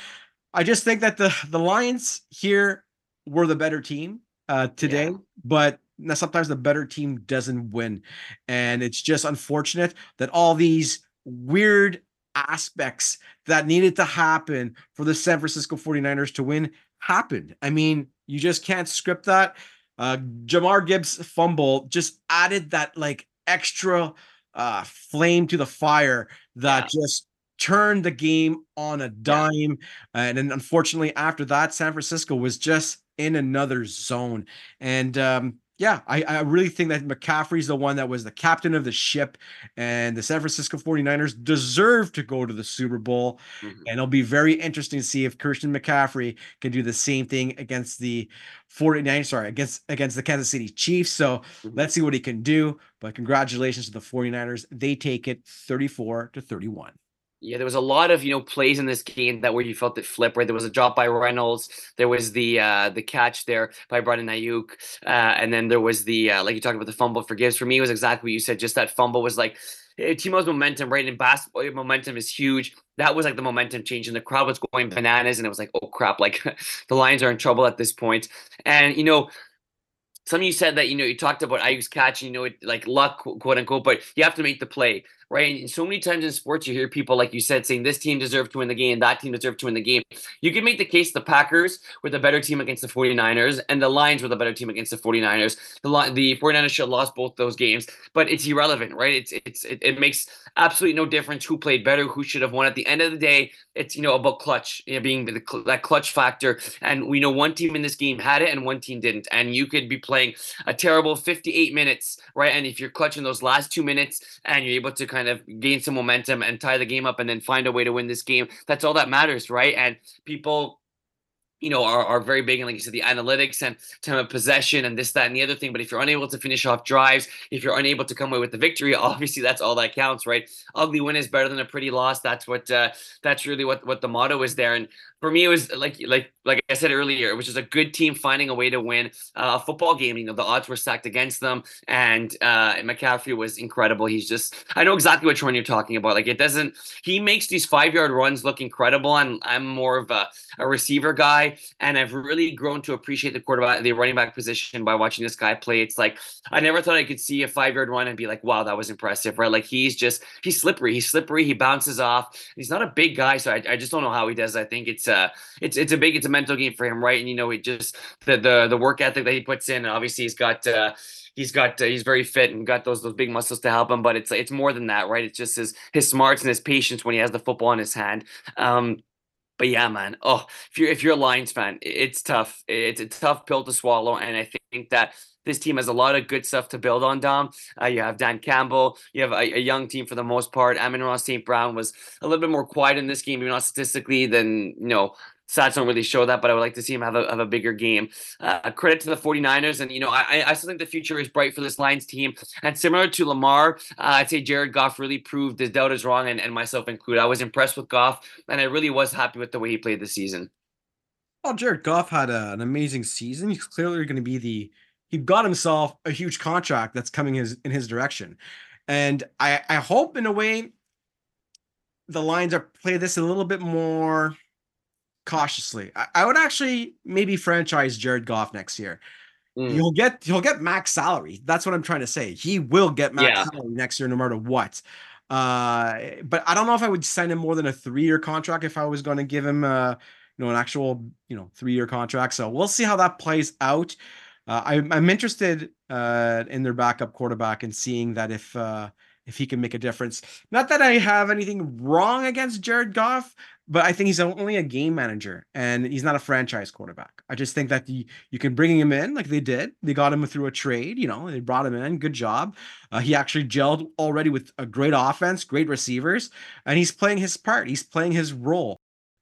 I just think that the the Lions here were the better team uh, today, yeah. but now sometimes the better team doesn't win. And it's just unfortunate that all these weird aspects that needed to happen for the San Francisco 49ers to win happened. I mean, you just can't script that. Uh Jahmyr Gibbs fumble just added that like extra uh flame to the fire that yeah. just turned the game on a dime. Yeah. And then unfortunately after that, San Francisco was just in another zone. And um yeah, I, I really think that McCaffrey's the one that was the captain of the ship, and the San Francisco 49ers deserve to go to the Super Bowl. Mm-hmm. And it'll be very interesting to see if Christian McCaffrey can do the same thing against the 49ers, sorry, against against the Kansas City Chiefs. So mm-hmm. let's see what he can do. But congratulations to the 49ers. They take it 34 to 31. Yeah, there was a lot of you know plays in this game that where you felt it flip. Right, there was a drop by Reynolds. There was the uh, the catch there by Brandon Aiyuk, uh, and then there was the uh, like you talked about the fumble for Gibbs. For me, it was exactly what you said. Just that fumble was like eh, Timo's momentum, right? In basketball, momentum is huge. That was like the momentum change, and the crowd was going bananas, and it was like, oh crap, like the Lions are in trouble at this point. And you know, some of you said that you know you talked about Aiyuk's catch, you know, it, like luck, quote unquote, but you have to make the play right? And so many times in sports, you hear people, like you said, saying this team deserved to win the game, that team deserved to win the game. You can make the case the Packers were the better team against the 49ers, and the Lions were the better team against the 49ers. The, the 49ers should have lost both those games, but it's irrelevant, right? It's it's it, it makes absolutely no difference who played better, who should have won. At the end of the day, it's you know about clutch, you know, being the, that clutch factor. And we know one team in this game had it, and one team didn't. And you could be playing a terrible 58 minutes, right? And if you're clutching those last two minutes, and you're able to kind of gain some momentum and tie the game up, and then find a way to win this game, that's all that matters, right? And people you know, are, are very big in, like you said, the analytics and time of possession and this, that, and the other thing. But if you're unable to finish off drives, if you're unable to come away with the victory, obviously that's all that counts, right? Ugly win is better than a pretty loss. That's what uh, that's really what what the motto is there. And for me, it was like like like I said earlier, it was just a good team finding a way to win uh, a football game. You know, the odds were stacked against them, and uh, McCaffrey was incredible. He's just I know exactly which one you're talking about. Like it doesn't he makes these five yard runs look incredible. And I'm more of a, a receiver guy, and I've really grown to appreciate the quarterback, the running back position by watching this guy play. It's like I never thought I could see a five yard run and be like, wow, that was impressive, right? Like he's just he's slippery, he's slippery, he bounces off. He's not a big guy, so I, I just don't know how he does. I think it's uh it's it's a big it's a mental game for him, right? And you know, it just the the the work ethic that he puts in. And obviously, he's got. uh he's got uh, he's very fit and got those those big muscles to help him. But it's it's more than that, right? It's just his his smarts and his patience when he has the football in his hand. Um, but yeah, man. Oh, if you're if you're a Lions fan, it's tough. It's a tough pill to swallow, and I think that this team has a lot of good stuff to build on. Dom, uh, you have Dan Campbell. You have a, a, young team for the most part. Amon-Ra St. Brown was a little bit more quiet in this game, even not statistically than you know stats don't really show that, but I would like to see him have a, have a bigger game. Uh, credit to the 49ers. And, you know, I, I still think the future is bright for this Lions team. And similar to Lamar, uh, I'd say Jared Goff really proved his doubt is wrong, and, and myself included. I was impressed with Goff, and I really was happy with the way he played this season. Well, Jared Goff had a, an amazing season. He's clearly going to be the he got himself a huge contract that's coming his in his direction. And I, I hope in a way the Lions are play this a little bit more cautiously. I, I would actually maybe franchise Jared Goff next year. Mm. He'll get he'll get max salary. That's what I'm trying to say. He will get max yeah. salary next year, no matter what. Uh, but I don't know if I would sign him more than a three year contract if I was going to give him, uh, you know, an actual, you know, three year contract. So we'll see how that plays out. Uh, I, I'm interested uh, in their backup quarterback and seeing that if uh, if he can make a difference. Not that I have anything wrong against Jared Goff, but I think he's only a game manager and he's not a franchise quarterback. I just think that you, you can bring him in like they did. They got him through a trade, you know, they brought him in. Good job. Uh, he actually gelled already with a great offense, great receivers, and he's playing his part. He's playing his role.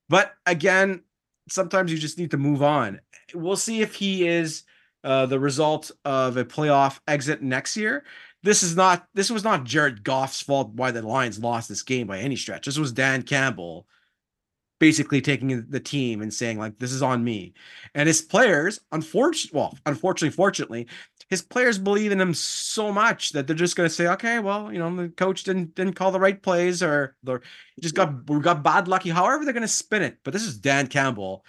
But again, sometimes you just need to move on. We'll see if he is uh, the result of a playoff exit next year this is not this was not Jared Goff's fault why the Lions lost this game by any stretch. This was Dan Campbell basically taking the team and saying like this is on me. And his players, unfortunately, well, unfortunately, fortunately, his players believe in him so much that they're just going to say, okay, well, you know, the coach didn't didn't call the right plays or the just got we got bad lucky. However, they're going to spin it. But this is Dan Campbell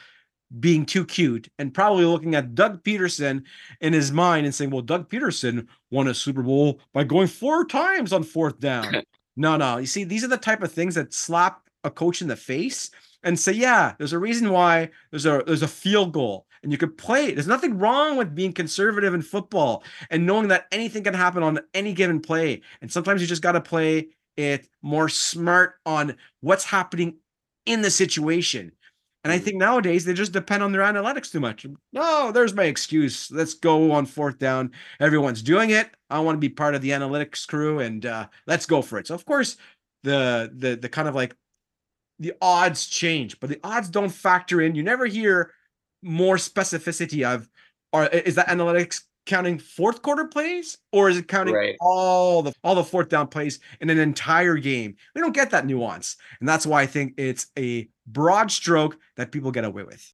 being too cute and probably looking at Doug Pederson in his mind and saying, well, Doug Pederson won a Super Bowl by going four times on fourth down. no, no. You see, these are the type of things that slap a coach in the face and say, yeah, there's a reason why there's a there's a field goal and you could play it. There's nothing wrong with being conservative in football and knowing that anything can happen on any given play. And sometimes you just got to play it more smart on what's happening in the situation And I think nowadays they just depend on their analytics too much. No, there's my excuse. Let's go on fourth down. Everyone's doing it. I want to be part of the analytics crew and uh, let's go for it. So of course, the the the kind of like the odds change, but the odds don't factor in. You never hear more specificity of or is that analytics counting fourth quarter plays or is it counting right. all the all the fourth down plays in an entire game? We don't get that nuance. And that's why I think it's a broad stroke that people get away with.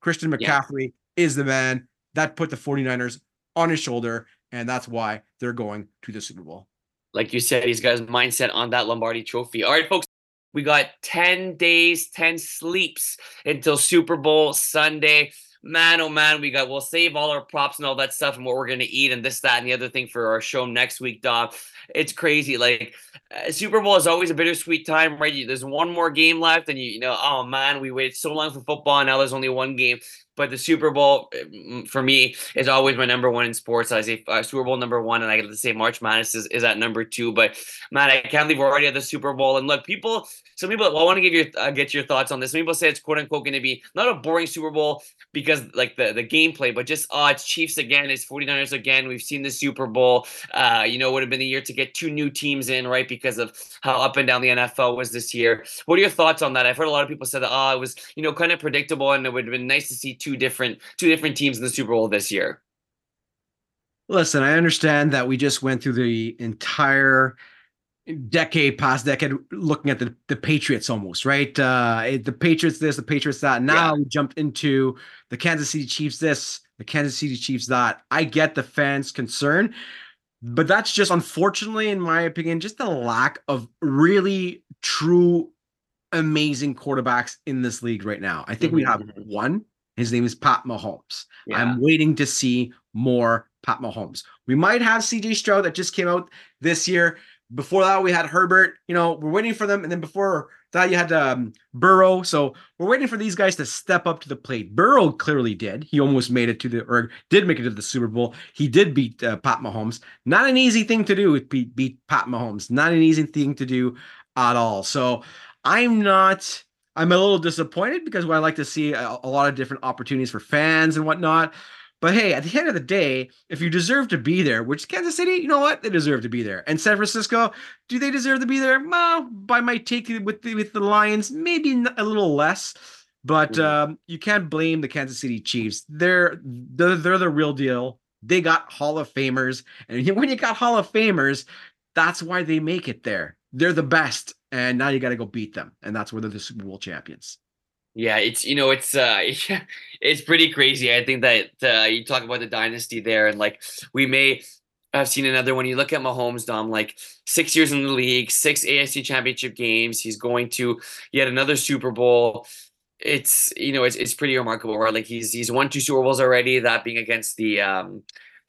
Christian McCaffrey yeah. is the man that put the 49ers on his shoulder and that's why they're going to the Super Bowl. Like you said, he's got his mindset on that Lombardi trophy. All right, folks. We got 10 days, 10 sleeps until Super Bowl Sunday man, oh man, we got we'll save all our props and all that stuff and what we're gonna eat and this, that, and the other thing for our show next week, dog. It's crazy. Like uh, Super Bowl is always a bittersweet time, right? There's one more game left, and you, you know, oh man, we waited so long for football, and now there's only one game. But the Super Bowl uh, for me is always my number one in sports. I say uh, Super Bowl number one, and I get to say March Madness is, is at number two. But man, I can't believe we're already at the Super Bowl. And look, people, some people, well, I want to give you uh, get your thoughts on this. Some people say it's quote unquote going to be not a boring Super Bowl because like the the gameplay, but just oh, it's Chiefs again, it's 49ers again. We've seen the Super Bowl. Uh, you know, would have been the year to get two new teams in, right? Because of how up and down the NFL was this year. What are your thoughts on that? I've heard a lot of people say that oh, it was you know kind of predictable, and it would have been nice to see two different two different teams in the Super Bowl this year. Listen, I understand that we just went through the entire decade past decade looking at the, the Patriots almost, right? Uh the Patriots this, the Patriots that. Now yeah. we jumped into the Kansas City Chiefs this, the Kansas City Chiefs that. I get the fans' concern, but that's just unfortunately, in my opinion, just a lack of really true amazing quarterbacks in this league right now. I think mm-hmm. we have one his name is Pat Mahomes. Yeah. I'm waiting to see more Pat Mahomes. We might have CJ Stroud that just came out this year. Before that, we had Herbert. You know, we're waiting for them. And then before that, you had um, Burrow. So we're waiting for these guys to step up to the plate. Burrow clearly did. He almost made it to the, or did make it to the Super Bowl. He did beat uh, Pat Mahomes. Not an easy thing to do with beat, beat Pat Mahomes. Not an easy thing to do at all. So I'm not I'm a little disappointed because I like to see a, a, lot of different opportunities for fans and whatnot. But hey, at the end of the day, if you deserve to be there, which Kansas City, you know what, they deserve to be there. And San Francisco, do they deserve to be there? Well, by my take with the, with the Lions, maybe a little less. But um, you can't blame the Kansas City Chiefs. They're, they're they're the real deal. They got Hall of Famers, and when you got Hall of Famers, that's why they make it there. They're the best and now you got to go beat them, and that's where they're the Super Bowl champions. Yeah, it's you know it's uh it's pretty crazy. I think that uh, you talk about the dynasty there, and like we may have seen another one. You look at Mahomes, Dom, like six years in the league, six AFC Championship games. He's going to yet another Super Bowl. It's you know it's it's pretty remarkable, right? Like he's he's won two Super Bowls already. That being against the um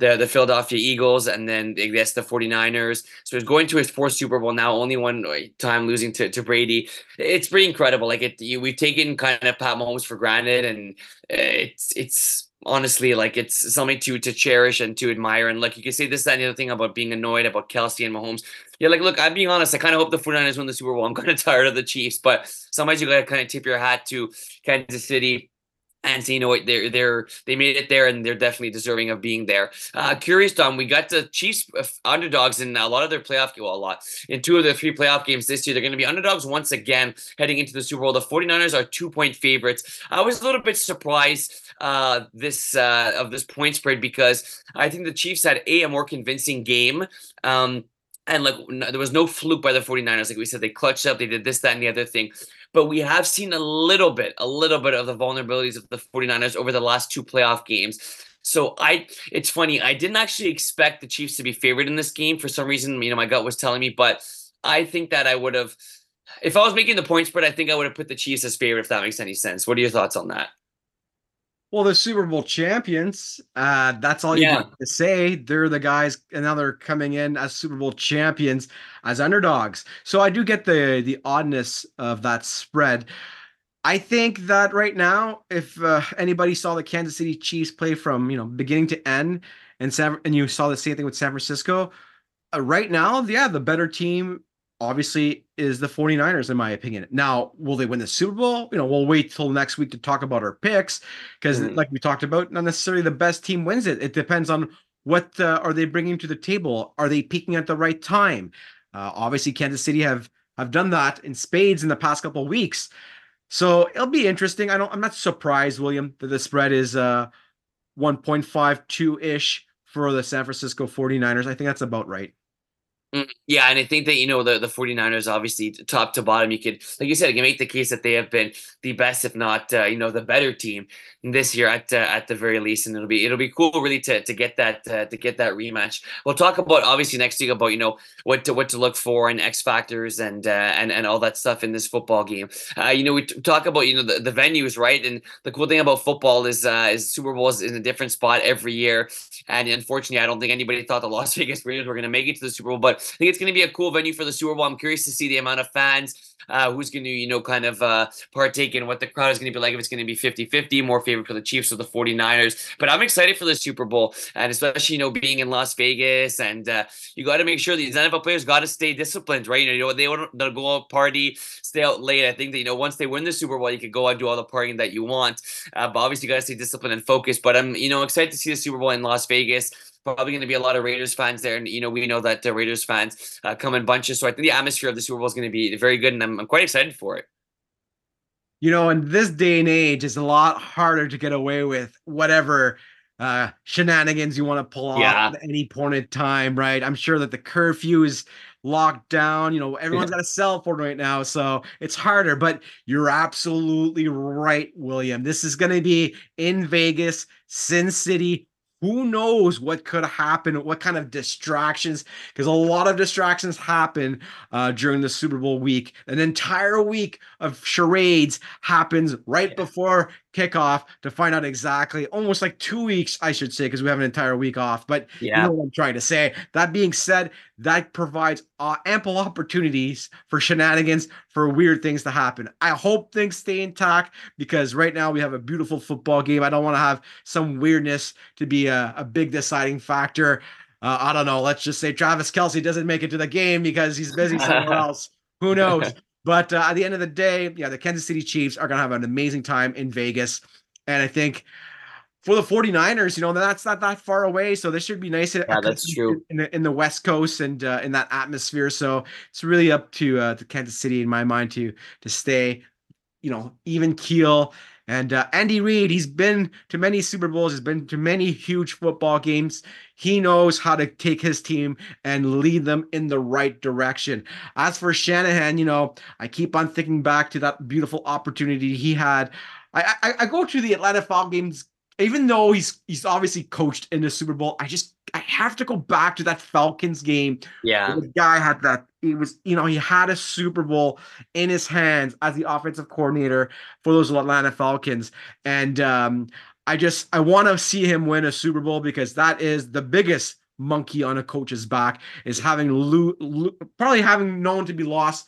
the the Philadelphia Eagles and then I guess the 49ers. So he's going to his fourth Super Bowl now, only one uh, time losing to, to Brady. It's pretty incredible. Like it, you, we've taken kind of Pat Mahomes for granted, and eh, it's it's honestly like it's something to to cherish and to admire. And like you can say this that and the other thing about being annoyed about Kelce and Mahomes. Yeah, like look, I'm being honest. I kind of hope the 49ers win the Super Bowl. I'm kind of tired of the Chiefs, but sometimes you got to kind of tip your hat to Kansas City and so you know what they're they're they made it there and they're definitely deserving of being there. Uh, curious, Dom, we got the Chiefs uh, underdogs in a lot of their playoff well a lot in two of the three playoff games this year. They're going to be underdogs once again heading into the Super Bowl. The 49ers are two point favorites. I was a little bit surprised uh, this uh, of this point spread because I think the Chiefs had a a more convincing game. Um, and like no, there was no fluke by the 49ers. Like we said, they clutched up, they did this, that, and the other thing. But we have seen a little bit, a little bit of the vulnerabilities of the 49ers over the last two playoff games. So I it's funny, I didn't actually expect the Chiefs to be favored in this game for some reason, you know, my gut was telling me, but I think that I would have if I was making the point spread, I think I would have put the Chiefs as favorite if that makes any sense. What are your thoughts on that? Well, the Super Bowl champions. Uh, that's all you yeah. to say. They're the guys, and now they're coming in as Super Bowl champions as underdogs. So I do get the the oddness of that spread. I think that right now, if uh, anybody saw the Kansas City Chiefs play from you know beginning to end, and San, and you saw the same thing with San Francisco, uh, right now, yeah, the better team obviously is the 49ers in my opinion. Now, will they win the Super Bowl? You know, we'll wait till next week to talk about our picks because mm-hmm. like we talked about, not necessarily the best team wins it. It depends on what uh, are they bringing to the table? Are they peaking at the right time? Uh, obviously Kansas City have have done that in spades in the past couple weeks. So, it'll be interesting. I don't I'm not surprised, William, that the spread is uh 1.52-ish for the San Francisco 49ers. I think that's about right. Mm, yeah, and I think that you know the the 49ers obviously top to bottom you could like you said you can make the case that they have been the best if not uh, you know the better team this year at uh, at the very least and it'll be it'll be cool really to to get that uh, to get that rematch. We'll talk about obviously next week about you know what to what to look for and X factors and uh, and and all that stuff in this football game. Uh, you know we t- talk about you know the, the venues right and the cool thing about football is uh, is Super Bowl is in a different spot every year and unfortunately I don't think anybody thought the Las Vegas Raiders were going to make it to the Super Bowl but I think it's going to be a cool venue for the Super Bowl. I'm curious to see the amount of fans uh, who's going to, you know, kind of partake in what the crowd is going to be like. If it's going to be 50 50, more favorite for the Chiefs or the 49ers. But I'm excited for the Super Bowl. And especially, you know, being in Las Vegas. And uh, you got to make sure these NFL players got to stay disciplined, right? You know, they want to go out party, stay out late. I think that, you know, once they win the Super Bowl, you could go out and do all the partying that you want. Uh, but obviously, you got to stay disciplined and focused. But I'm, you know, excited to see the Super Bowl in Las Vegas probably going to be a lot of Raiders fans there, and you know we know that the Raiders fans uh, come in bunches. So I think the atmosphere of the Super Bowl is going to be very good, and I'm, I'm quite excited for it. You know, in this day and age, it's a lot harder to get away with whatever uh shenanigans you want to pull off yeah. at any point in time, right? I'm sure that the curfew is locked down. You know, everyone's got a cell phone right now, so it's harder. But you're absolutely right, William. This is going to be in Vegas, Sin City, who knows what could happen, what kind of distractions, because a lot of distractions happen uh, during the Super Bowl week. An entire week of charades happens right yeah. before kickoff to find out exactly almost like two weeks, I should say, because we have an entire week off. But yeah. you know what I'm trying to say. That being said, that provides uh, ample opportunities for shenanigans, for weird things to happen. I hope things stay intact because right now we have a beautiful football game. I don't want to have some weirdness to be a, a big deciding factor. Uh, I don't know. Let's just say Travis Kelce doesn't make it to the game because he's busy somewhere else. Who knows? But uh, at the end of the day, yeah, the Kansas City Chiefs are going to have an amazing time in Vegas. And I think for the 49ers, you know, that's not that far away. So this should be nice. Yeah, that's true. In the, in the West Coast and uh, in that atmosphere. So it's really up to uh, to Kansas City in my mind to to stay, you know, even keel. And uh, Andy Reid, he's been to many Super Bowls, he's been to many huge football games. He knows how to take his team and lead them in the right direction. As for Shanahan, you know, I keep on thinking back to that beautiful opportunity he had. I, I, I go to the Atlanta Falcons even though he's he's obviously coached in the Super Bowl, I just I have to go back to that Falcons game. Yeah, the guy had that. He was you know he had a Super Bowl in his hands as the offensive coordinator for those Atlanta Falcons, and um, I just I want to see him win a Super Bowl because that is the biggest monkey on a coach's back is having lo- lo- probably having known to be lost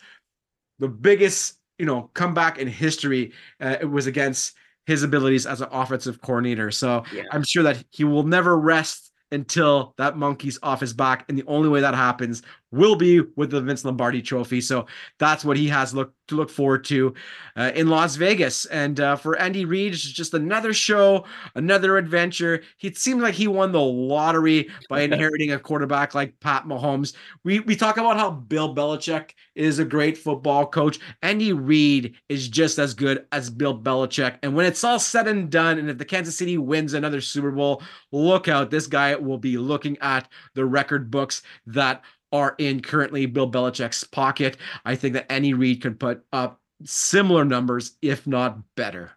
the biggest you know comeback in history. Uh, it was against his abilities as an offensive coordinator. So yeah. I'm sure that he will never rest until that monkey's off his back. And the only way that happens will be with the Vince Lombardi trophy. So that's what he has look to look forward to uh, in Las Vegas. And uh, for Andy Reid, it's just another show, another adventure. It seems like he won the lottery by inheriting a quarterback like Pat Mahomes. We we talk about how Bill Belichick is a great football coach. Andy Reid is just as good as Bill Belichick. And when it's all said and done, and if the Kansas City wins another Super Bowl, look out. This guy will be looking at the record books that are in currently Bill Belichick's pocket. I think that Andy Reid could put up similar numbers, if not better.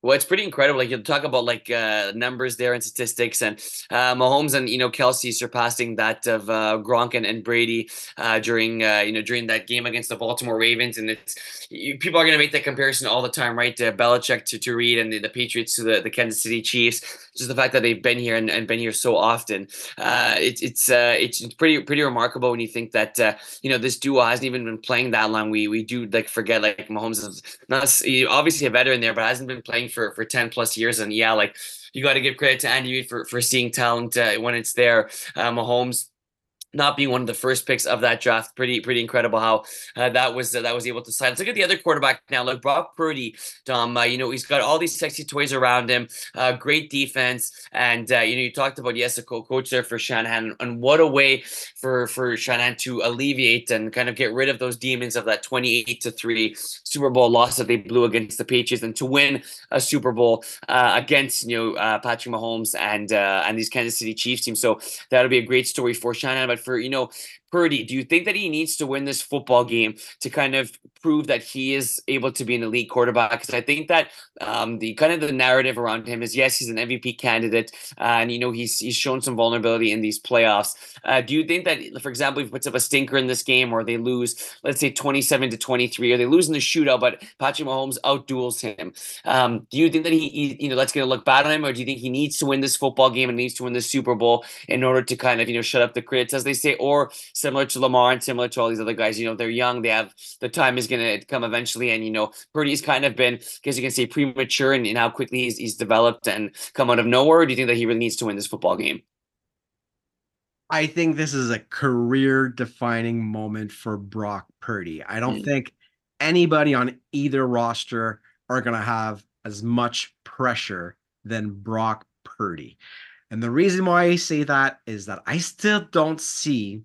Well, it's pretty incredible. Like you talk about like uh, numbers there and statistics, and uh, Mahomes and you know Kelce surpassing that of uh, Gronk and, and Brady uh, during uh, you know during that game against the Baltimore Ravens, and it's you, people are going to make that comparison all the time, right? To Belichick to, to Reid and the, the Patriots to the, the Kansas City Chiefs. Just the fact that they've been here and, and been here so often, uh, it, it's it's it's pretty pretty remarkable when you think that you know this duo hasn't even been playing that long. We we do like forget like Mahomes is not obviously a veteran there, but hasn't been playing for for 10 plus years. And yeah, like you got to give credit to Andy Reid for, for seeing talent uh, when it's there. Uh, Mahomes not being one of the first picks of that draft. Pretty pretty incredible how uh, that was uh, that was able to sign. Let's look at the other quarterback now. Look, Brock Purdy. Dom, uh, you know he's got all these sexy toys around him. Uh, great defense, and uh, you know you talked about yes, a co- coach there for Shanahan, and what a way for for Shanahan to alleviate and kind of get rid of those demons of that twenty eight to three Super Bowl loss that they blew against the Patriots, and to win a Super Bowl uh, against you know Patrick Mahomes and and these Kansas City Chiefs teams. So that'll be a great story for Shanahan. But for you know Purdy, do you think that he needs to win this football game to kind of prove that he is able to be an elite quarterback? Because I think that um, the kind of the narrative around him is yes, he's an MVP candidate, uh, and you know he's he's shown some vulnerability in these playoffs. Uh, do you think that, for example, if he puts up a stinker in this game, or they lose, let's say twenty-seven to twenty-three, or they lose in the shootout, but Patrick Mahomes outduels him? Um, do you think that he, he, you know, that's going to look bad on him, or do you think he needs to win this football game and needs to win the Super Bowl in order to kind of you know shut up the critics, as they say, or similar to Lamar and similar to all these other guys. You know, they're young. They have the time is going to come eventually. And, you know, Purdy's kind of been, I guess you can say, premature in, in how quickly he's, he's developed and come out of nowhere. do you think that he really needs to win this football game? I think this is a career defining moment for Brock Purdy. I don't mm. think anybody on either roster are going to have as much pressure than Brock Purdy. And the reason why I say that is that I still don't see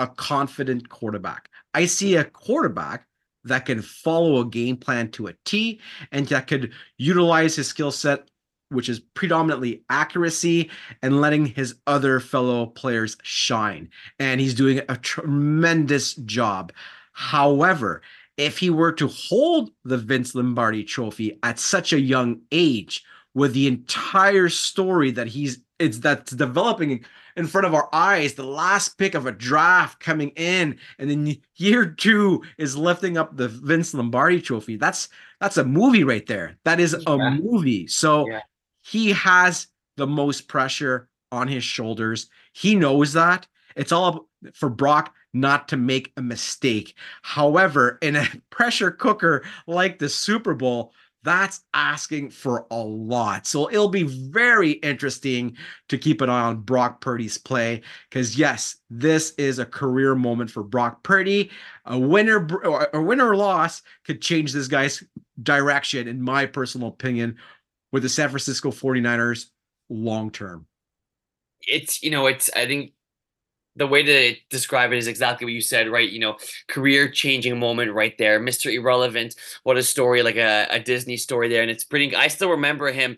a confident quarterback. I see a quarterback that can follow a game plan to a T and that could utilize his skill set, which is predominantly accuracy and letting his other fellow players shine. And he's doing a tremendous job. However, if he were to hold the Vince Lombardi trophy at such a young age, with the entire story that he's it's that's developing in front of our eyes the last pick of a draft coming in and then year two is lifting up the vince lombardi trophy. That's that's a movie right there. That is a yeah. movie. So yeah. he has the most pressure on his shoulders. He knows that. It's all for brock not to make a mistake. However in a pressure cooker like the super bowl that's asking for a lot. So it'll be very interesting to keep an eye on Brock Purdy's play because yes, this is a career moment for Brock Purdy. A winner or a winner or loss could change this guy's direction in my personal opinion with the San Francisco 49ers long term. It's you know, it's I think the way to describe it is exactly what you said, right? You know, career changing moment right there. Mr. Irrelevant. What a story, like a, a Disney story there. And it's pretty, I still remember him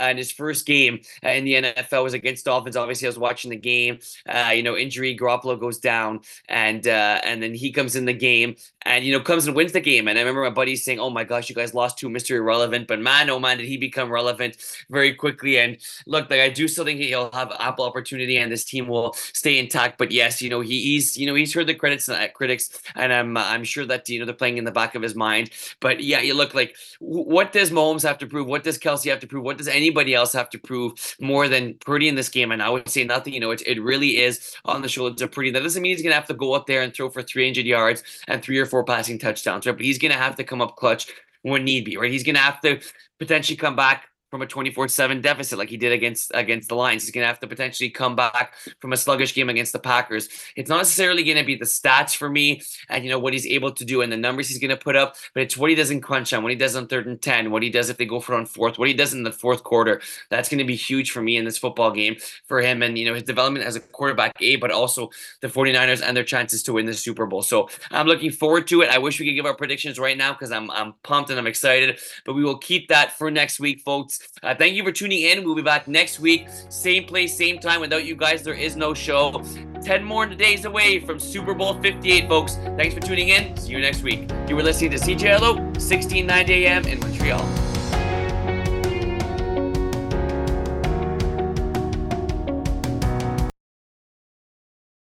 uh, in his first game uh, in the NFL was against Dolphins. Obviously, I was watching the game. Uh, you know, injury, Garoppolo goes down, and uh, and then he comes in the game, and you know, comes and wins the game. And I remember my buddies saying, "Oh my gosh, you guys lost to Mr. Irrelevant," but man, oh man, did he become relevant very quickly. And look, like I do still think he'll have ample opportunity, and this team will stay intact. But yes, you know, he, he's you know he's heard the credits uh, critics, and I'm I'm sure that you know they're playing in the back of his mind. But yeah, you look like what does Mahomes have to prove? What does Kelce have to prove? What does any anybody else have to prove more than Purdy in this game? And I would say nothing. You know, it, it really is on the shoulders of Purdy. That doesn't mean he's going to have to go up there and throw for 300 yards and three or four passing touchdowns, right? But he's going to have to come up clutch when need be, right? He's going to have to potentially come back from a 24-7 deficit like he did against against the Lions. He's going to have to potentially come back from a sluggish game against the Packers. It's not necessarily going to be the stats for me and you know what he's able to do and the numbers he's going to put up, but it's what he does in crunch time, what he does on third and 10, what he does if they go for on fourth, what he does in the fourth quarter. That's going to be huge for me in this football game for him and you know his development as a quarterback A, but also the 49ers and their chances to win the Super Bowl. So I'm looking forward to it. I wish we could give our predictions right now because I'm I'm pumped and I'm excited, but we will keep that for next week, folks. Uh, thank you for tuning in. We'll be back next week, same place, same time. Without you guys, there is no show. 10 more days away from Super Bowl 58, folks. Thanks for tuning in. See you next week. You were listening to CJLO, 1690 AM in Montreal.